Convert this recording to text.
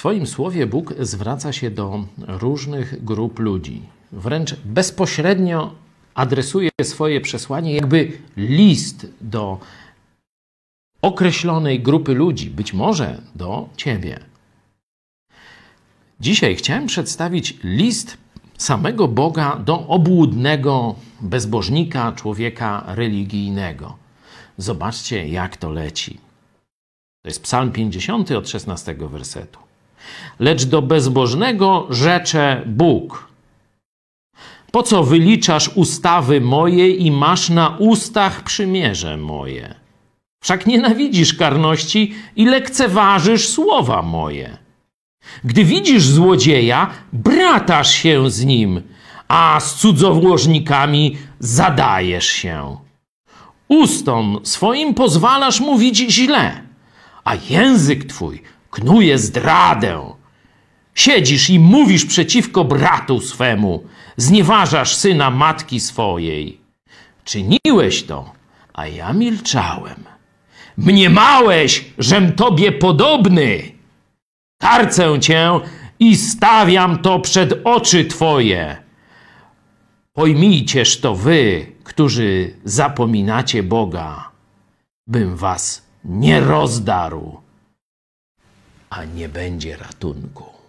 swoim słowie Bóg zwraca się do różnych grup ludzi. Wręcz bezpośrednio adresuje swoje przesłanie, jakby list do określonej grupy ludzi, być może do ciebie. Dzisiaj chciałem przedstawić list samego Boga do obłudnego bezbożnika, człowieka religijnego. Zobaczcie, jak to leci. To jest Psalm 50 od 16 wersetu. Lecz do bezbożnego rzecze Bóg. Po co wyliczasz ustawy moje i masz na ustach przymierze moje? Wszak nienawidzisz karności i lekceważysz słowa moje. Gdy widzisz złodzieja, bratasz się z nim, a z cudzołożnikami zadajesz się. Ustom swoim pozwalasz mówić źle, a język twój knuje zdradę. Siedzisz i mówisz przeciwko bratu swemu, znieważasz syna matki swojej. Czyniłeś to, a ja milczałem. Mniemałeś, żem tobie podobny. Karcę cię i stawiam to przed oczy twoje. Pojmijcież to wy, którzy zapominacie Boga, bym was nie rozdarł, a nie będzie ratunku.